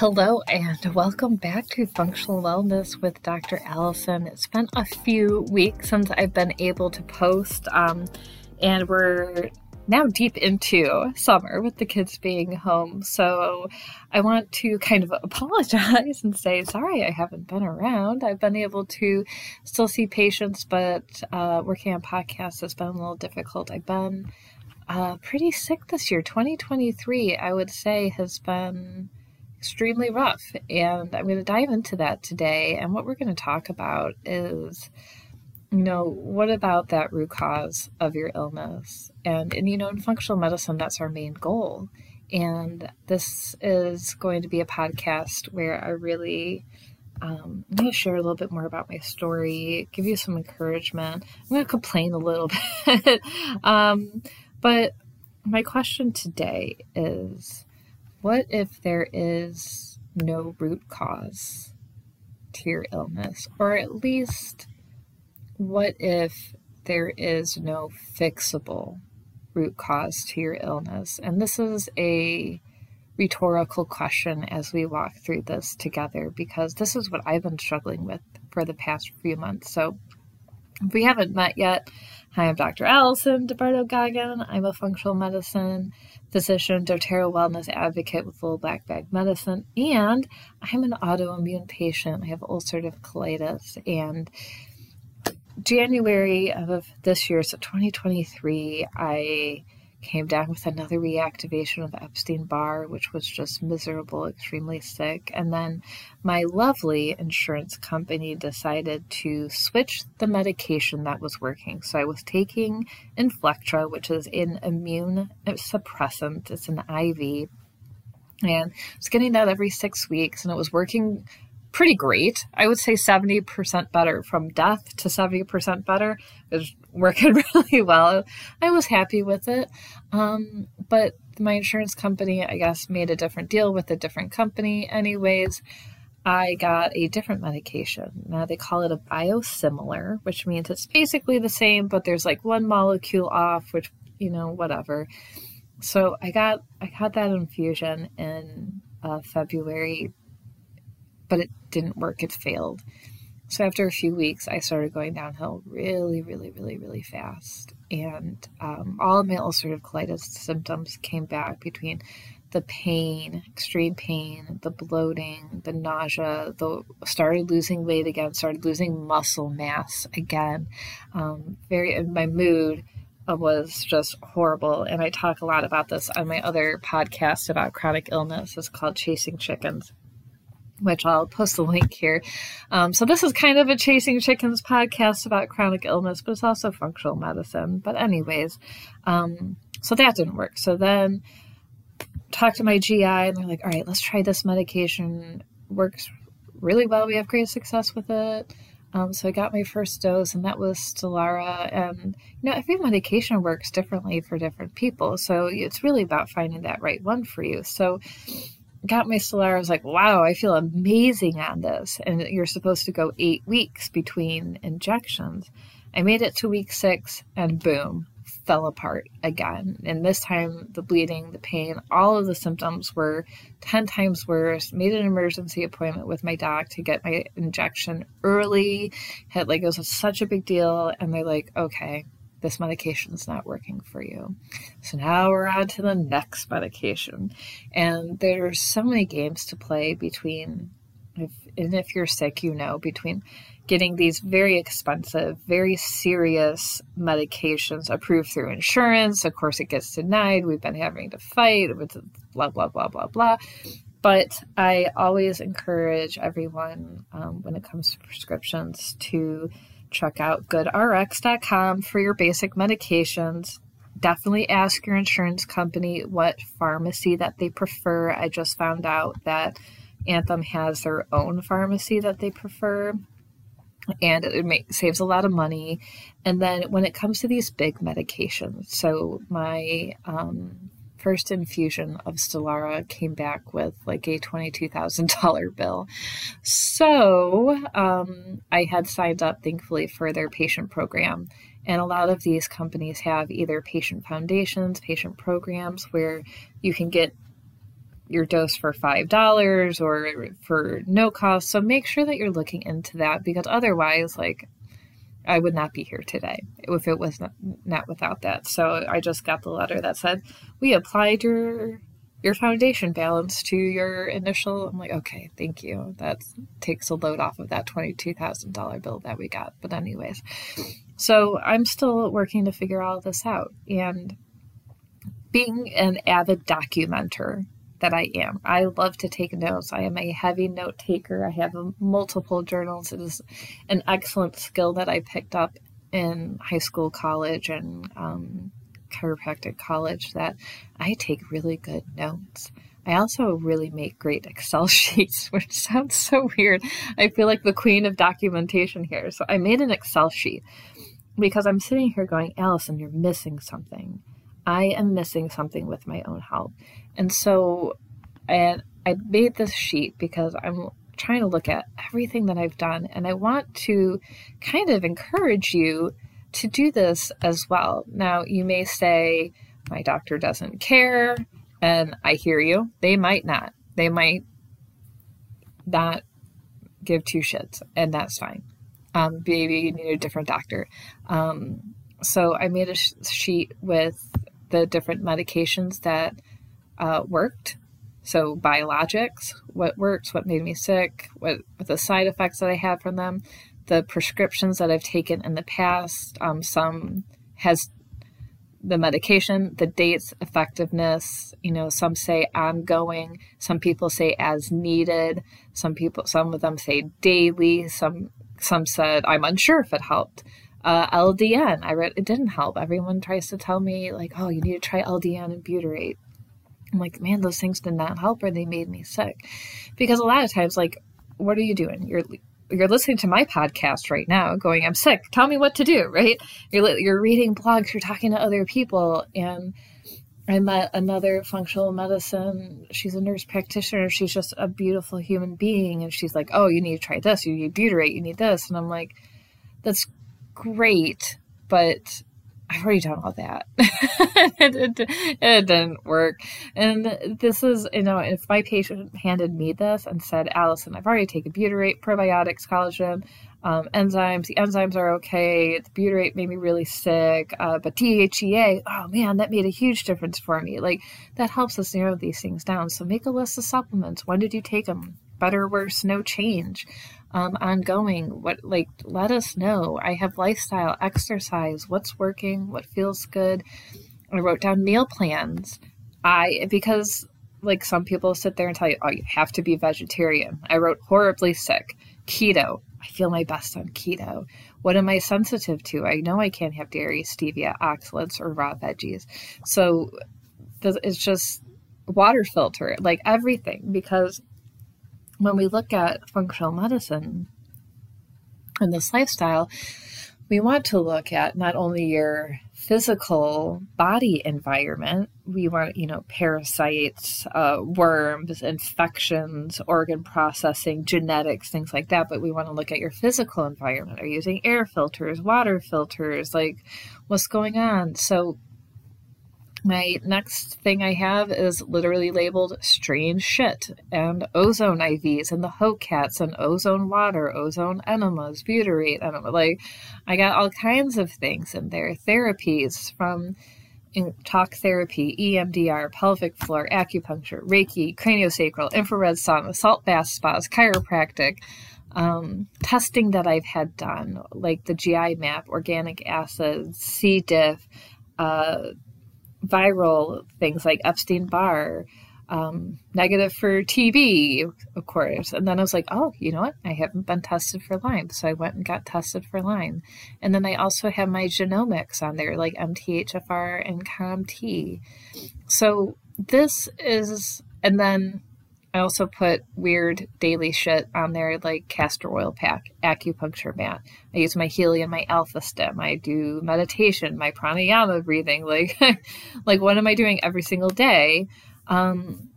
Hello, and welcome back to Functional Wellness with Dr. Alison. It's been a few weeks since I've been able to post, um, and we're now deep into summer with the kids being home. So I want to kind of apologize and say, sorry, I haven't been around. I've been able to still see patients, but uh, working on podcasts has been a little difficult. I've been uh, pretty sick this year. 2023, I would say, has been extremely rough. And I'm going to dive into that today. And what we're going to talk about is, you know, what about that root cause of your illness? And, and you know, in functional medicine, that's our main goal. And this is going to be a podcast where I really um, I'm going to share a little bit more about my story, give you some encouragement. I'm going to complain a little bit. um, but my question today is what if there is no root cause to your illness? Or at least, what if there is no fixable root cause to your illness? And this is a rhetorical question as we walk through this together because this is what I've been struggling with for the past few months. So, if we haven't met yet, hi, I'm Dr. Alison DiBarto Goggin. I'm a functional medicine physician, doTERRA wellness advocate with Little Black Bag Medicine, and I'm an autoimmune patient. I have ulcerative colitis, and January of this year, so 2023, I came down with another reactivation of Epstein Barr, which was just miserable, extremely sick. And then my lovely insurance company decided to switch the medication that was working. So I was taking Inflectra, which is an immune suppressant, it's an IV. And I was getting that every six weeks, and it was working pretty great. I would say 70% better from death to 70% better. Was working really well. I was happy with it. Um, but my insurance company, I guess, made a different deal with a different company. Anyways, I got a different medication. Now they call it a biosimilar, which means it's basically the same, but there's like one molecule off, which, you know, whatever. So I got I got that infusion in uh, February but it didn't work. It failed. So after a few weeks, I started going downhill really, really, really, really fast. And um, all of my ulcerative colitis symptoms came back between the pain, extreme pain, the bloating, the nausea, the started losing weight again, started losing muscle mass again. Um, very, my mood was just horrible. And I talk a lot about this on my other podcast about chronic illness. It's called Chasing Chickens which I'll post the link here. Um, so this is kind of a Chasing Chickens podcast about chronic illness, but it's also functional medicine. But anyways, um, so that didn't work. So then talked to my GI and they're like, all right, let's try this medication. Works really well. We have great success with it. Um, so I got my first dose, and that was Stelara. And you know, every medication works differently for different people, so it's really about finding that right one for you. So got my Stelara. I was like, wow, I feel amazing on this. And you're supposed to go eight weeks between injections. I made it to week six and boom, fell apart again. And this time, the bleeding, the pain, all of the symptoms were 10 times worse. Made an emergency appointment with my doc to get my injection early. Had like, it was such a big deal. And they're like, okay, this medication is not working for you. So now we're on to the next medication. And there's so many games to play between, if, and if you're sick, you know, between getting these very expensive, very serious medications approved through insurance. Of course, it gets denied. We've been having to fight with blah, blah, blah, blah, blah. But I always encourage everyone um, when it comes to prescriptions to check out goodrx.com for your basic medications. Definitely ask your insurance company what pharmacy that they prefer. I just found out that Anthem has their own pharmacy that they prefer and it saves a lot of money. And then when it comes to these big medications, so my um, first infusion of Stelara came back with like a $22,000 bill. So um, I had signed up, thankfully, for their patient program. And a lot of these companies have either patient foundations, patient programs where you can get your dose for $5 or for no cost. So make sure that you're looking into that because otherwise, like, I would not be here today if it was not, not without that. So I just got the letter that said, We applied your your foundation balance to your initial. I'm like, okay, thank you. That takes a load off of that $22,000 bill that we got. But, anyways, so I'm still working to figure all this out. And being an avid documenter that I am, I love to take notes. I am a heavy note taker. I have multiple journals. It is an excellent skill that I picked up in high school, college, and um, chiropractic college that I take really good notes. I also really make great Excel sheets, which sounds so weird. I feel like the queen of documentation here. So I made an Excel sheet because I'm sitting here going, Alison, you're missing something. I am missing something with my own health. And so and I made this sheet because I'm trying to look at everything that I've done and I want to kind of encourage you to do this as well. Now, you may say, my doctor doesn't care, and I hear you. They might not. They might not give two shits, and that's fine. Um, maybe you need a different doctor. Um, so I made a sh- sheet with the different medications that uh, worked. So biologics, what works, what made me sick, what, what the side effects that I had from them, the prescriptions that I've taken in the past. Um, some has the medication, the dates, effectiveness. You know, some say ongoing. Some people say as needed. Some people, some of them say daily. Some some said I'm unsure if it helped. Uh, LDN, I read it didn't help. Everyone tries to tell me like, oh, you need to try LDN and butyrate. I'm like, man, those things did not help, or they made me sick. Because a lot of times, like, what are you doing? You're you're listening to my podcast right now going i'm sick tell me what to do right you're, you're reading blogs you're talking to other people and i met another functional medicine she's a nurse practitioner she's just a beautiful human being and she's like oh you need to try this you need butyrate you need this and i'm like that's great but I've already done all that. it, it, it, didn't work. And this is, you know, if my patient handed me this and said, Alison, I've already taken butyrate, probiotics, collagen, um, enzymes, the enzymes are okay. The butyrate made me really sick. Uh, but DHEA, oh man, that made a huge difference for me. Like, that helps us narrow these things down. So make a list of supplements. When did you take them? Better, worse, no change um, ongoing. What like let us know. I have lifestyle, exercise, what's working, what feels good. I wrote down meal plans. I because like some people sit there and tell you, oh, you have to be vegetarian. I wrote horribly sick, keto. I feel my best on keto. What am I sensitive to? I know I can't have dairy, stevia, oxalates, or raw veggies. So it's just water filter, like everything, because when we look at functional medicine and this lifestyle, we want to look at not only your physical body environment, we want, you know, parasites, uh, worms, infections, organ processing, genetics, things like that, but we want to look at your physical environment. Are you using air filters, water filters? Like, what's going on? So, my next thing I have is literally labeled strange shit and ozone IVs and the HOCATTs and ozone water, ozone enemas, butyrate enema. Like, I got all kinds of things in there. Therapies from talk therapy, EMDR, pelvic floor, acupuncture, Reiki, craniosacral, infrared sauna, salt bath spas, chiropractic, um, testing that I've had done, like the GI map, organic acids, C. diff, uh, viral things like Epstein Barr, um, negative for TB, of course. And then I was like, oh, you know what? I haven't been tested for Lyme. So I went and got tested for Lyme. And then I also have my genomics on there, like MTHFR and COMT. So this is, and then I also put weird daily shit on there like castor oil pack, acupuncture mat. I use my Helium, my Alpha-Stim. I do meditation, my pranayama breathing. Like, like what am I doing every single day? Um,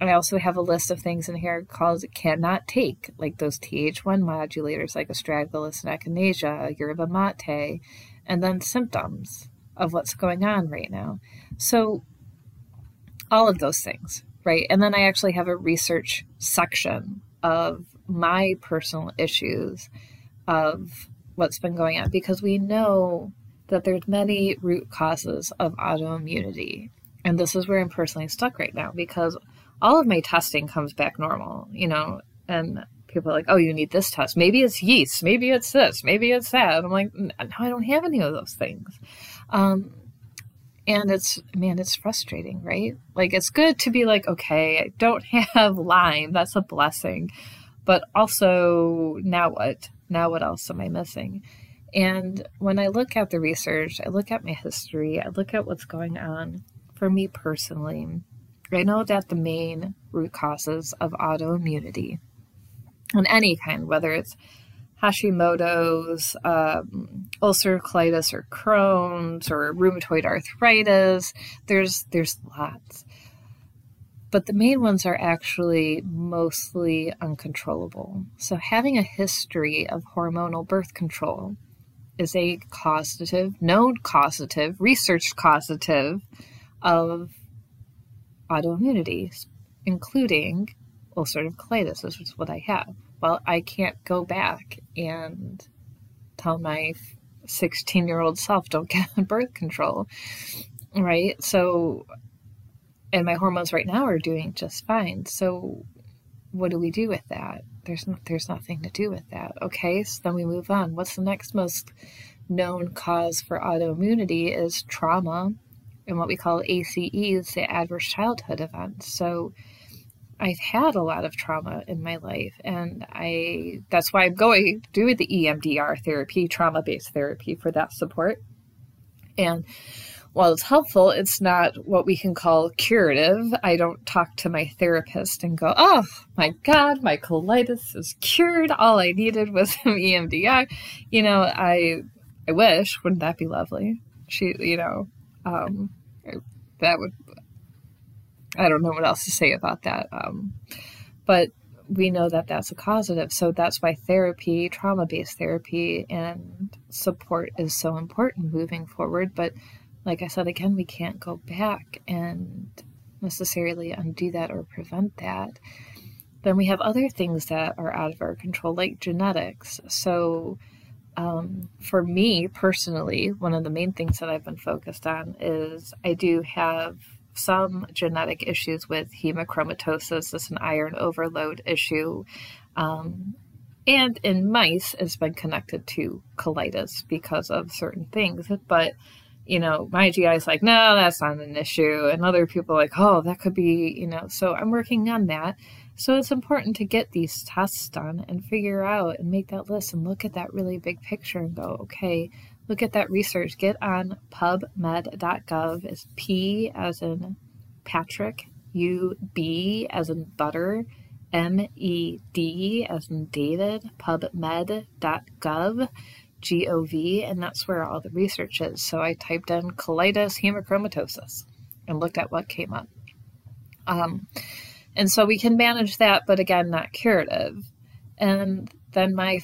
I also have a list of things in here called cannot take, like those TH1 modulators like astragalus and echinacea, yerba mate, and then symptoms of what's going on right now. So, all of those things right? And then I actually have a research section of my personal issues of what's been going on because we know that there's many root causes of autoimmunity. And this is where I'm personally stuck right now because all of my testing comes back normal, you know, and people are like, oh, you need this test. Maybe it's yeast. Maybe it's this. Maybe it's that. And I'm like, no, I don't have any of those things. Um, and it's, man, it's frustrating, right? Like, it's good to be like, okay, I don't have Lyme. That's a blessing. But also, now what? Now what else am I missing? And when I look at the research, I look at my history, I look at what's going on for me personally. I know that the main root causes of autoimmunity on any kind, whether it's Hashimoto's, um, ulcerative colitis, or Crohn's, or rheumatoid arthritis. There's there's lots, but the main ones are actually mostly uncontrollable. So having a history of hormonal birth control is a causative, known causative, researched causative of autoimmunity, including ulcerative colitis, which is what I have. Well, I can't go back and tell my 16 year old self, don't get on birth control, right? So, and my hormones right now are doing just fine. So, what do we do with that? There's no, there's nothing to do with that. Okay, so then we move on. What's the next most known cause for autoimmunity is trauma and what we call ACEs, the adverse childhood events. So I've had a lot of trauma in my life, and I that's why I'm going doing the EMDR therapy, trauma based therapy for that support. And while it's helpful, it's not what we can call curative. I don't talk to my therapist and go, "Oh my God, my colitis is cured. All I needed was some EMDR." You know, I I wish wouldn't that be lovely? She, you know, um, that would I don't know what else to say about that. Um, but we know that that's a causative. So that's why therapy, trauma based therapy, and support is so important moving forward. But like I said, again, we can't go back and necessarily undo that or prevent that. Then we have other things that are out of our control, like genetics. So, um, for me personally, one of the main things that I've been focused on is I do have some genetic issues with hemochromatosis. This is an iron overload issue. Um, and in mice, it's been connected to colitis because of certain things. But, you know, my GI is like, no, that's not an issue. And other people like, oh, that could be, you know, so I'm working on that. So it's important to get these tests done and figure out and make that list and look at that really big picture and go, okay, look at that research. Get on pubmed.gov. It's P as in Patrick, U B as in butter, M E D as in David, pubmed.gov. G-O-V, and that's where all the research is. So I typed in colitis hemochromatosis and looked at what came up. Um, and so we can manage that, but again, not curative. And then my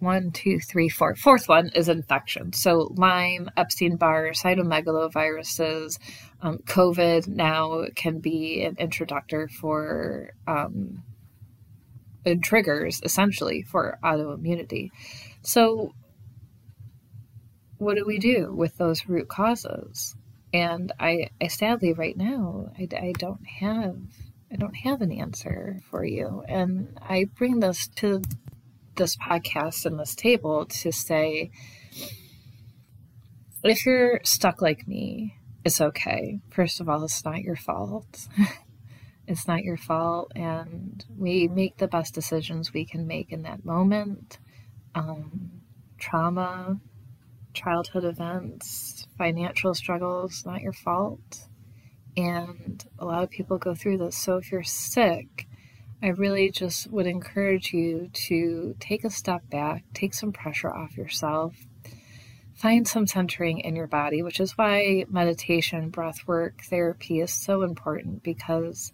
one, two, three, four. Fourth one is infection. So Lyme, Epstein Barr, cytomegaloviruses, um, COVID now can be an introductor for um, and triggers essentially for autoimmunity. So what do we do with those root causes? And I, I sadly right now I, I don't have I don't have an answer for you. And I bring this to this podcast and this table to say if you're stuck like me, it's okay. First of all, it's not your fault. it's not your fault, and we make the best decisions we can make in that moment. Um, trauma, childhood events, financial struggles, not your fault. And a lot of people go through this. So if you're sick, I really just would encourage you to take a step back, take some pressure off yourself, find some centering in your body, which is why meditation, breath work, therapy is so important because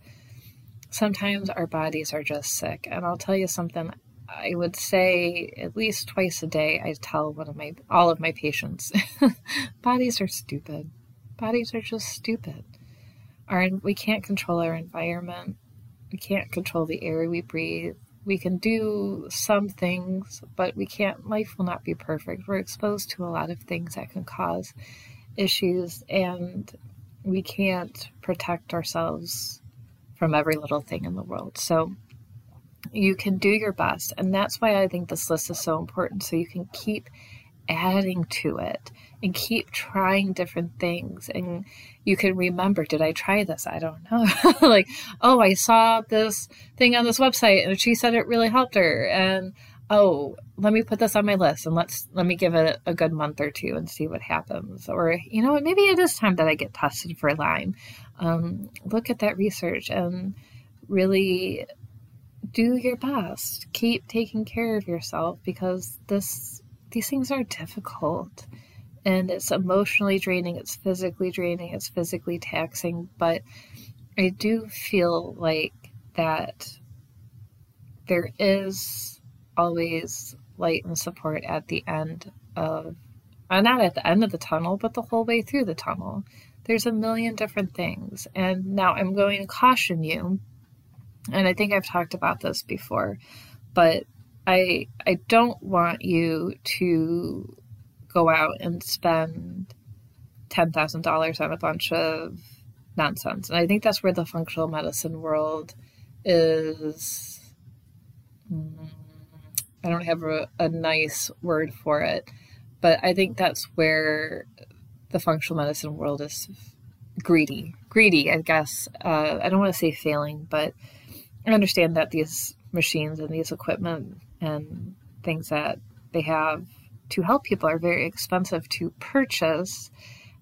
sometimes our bodies are just sick. And I'll tell you something, I would say at least twice a day, I tell one of my, all of my patients, bodies are stupid. Bodies are just stupid. our we can't control our environment. We can't control the air we breathe. We can do some things, but we can't life will not be perfect. We're exposed to a lot of things that can cause issues and we can't protect ourselves from every little thing in the world. So you can do your best. And that's why I think this list is so important. So you can keep adding to it and keep trying different things. And you can remember, did I try this? I don't know. like, oh, I saw this thing on this website and she said it really helped her. And oh, let me put this on my list and let's let me give it a good month or two and see what happens. Or, you know, maybe it is time that I get tested for Lyme. Um, look at that research and really do your best. Keep taking care of yourself because this these things are difficult and it's emotionally draining, it's physically draining, it's physically taxing, but I do feel like that there is always light and support at the end of uh, not at the end of the tunnel, but the whole way through the tunnel. There's a million different things. And now I'm going to caution you and I think I've talked about this before, but I I don't want you to go out and spend ten thousand dollars on a bunch of nonsense. And I think that's where the functional medicine world is. Mm, I don't have a, a nice word for it, but I think that's where the functional medicine world is greedy. Greedy, I guess. Uh, I don't want to say failing, but I understand that these machines and these equipment and things that they have to help people are very expensive to purchase.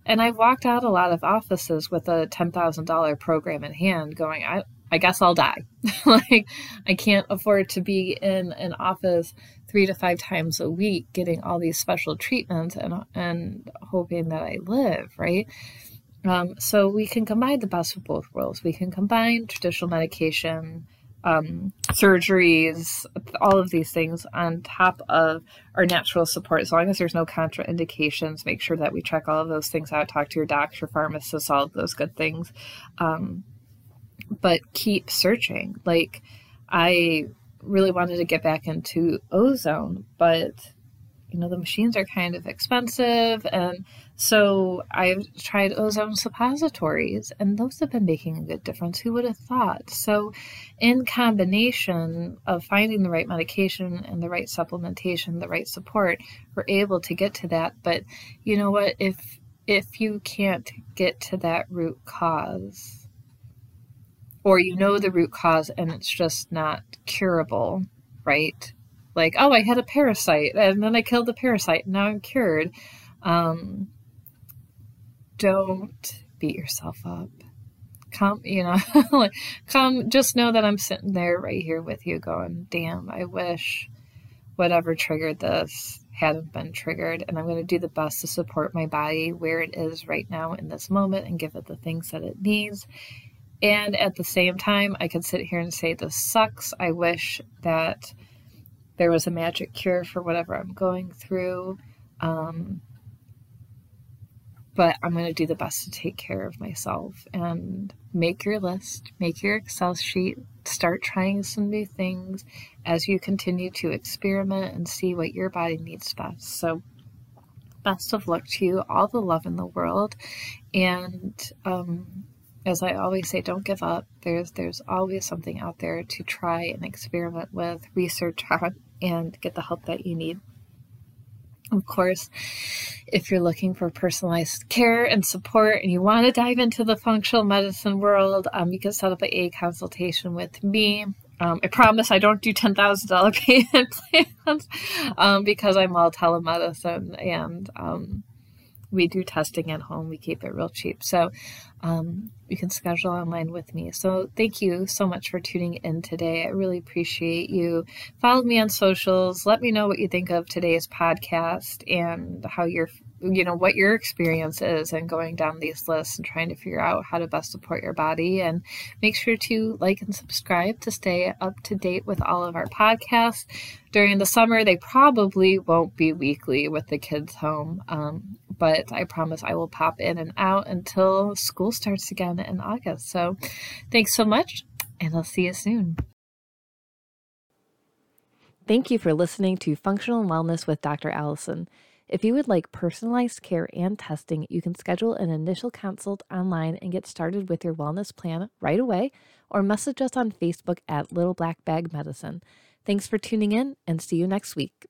And I've walked out a lot of offices with a $10,000 program in hand going, I, I guess I'll die. like, I can't afford to be in an office three to five times a week getting all these special treatments and, and hoping that I live, right? Um, so we can combine the best of both worlds. We can combine traditional medication, um, surgeries, all of these things on top of our natural support. As long as there's no contraindications, make sure that we check all of those things out. Talk to your doctor, pharmacist, all of those good things. Um, but keep searching. Like I really wanted to get back into ozone, but you know the machines are kind of expensive and so i've tried ozone suppositories and those have been making a good difference. Who would have thought? So in combination of finding the right medication and the right supplementation the right support we're able to get to that. But you know what? If if you can't get to that root cause or you know the root cause and it's just not curable right like, oh, I had a parasite and then I killed the parasite and now I'm cured. Um, don't beat yourself up. Come, you know, come, just know that I'm sitting there right here with you going, damn, I wish whatever triggered this hadn't been triggered. And I'm going to do the best to support my body where it is right now in this moment and give it the things that it needs. And at the same time, I can sit here and say, this sucks. I wish that there was a magic cure for whatever I'm going through. Um, but I'm going to do the best to take care of myself and make your list, make your Excel sheet, start trying some new things as you continue to experiment and see what your body needs best. So, best of luck to you, all the love in the world. And um, as I always say, don't give up. There's there's always something out there to try and experiment with, research on, and get the help that you need. Of course, if you're looking for personalized care and support and you want to dive into the functional medicine world, um, you can set up a consultation with me. Um, I promise I don't do $10,000 payment plans um, because I'm all telemedicine and um, we do testing at home. We keep it real cheap. So um, you can schedule online with me. So thank you so much for tuning in today. I really appreciate you. Follow me on socials. Let me know what you think of today's podcast and how you're you know what your experience is and going down these lists and trying to figure out how to best support your body and make sure to like and subscribe to stay up to date with all of our podcasts during the summer they probably won't be weekly with the kids home um, but I promise I will pop in and out until school starts again in August. So thanks so much, and I'll see you soon. Thank you for listening to Functional Wellness with Dr. Alison. If you would like personalized care and testing, you can schedule an initial consult online and get started with your wellness plan right away, or message us on Facebook at Little Black Bag Medicine. Thanks for tuning in and see you next week.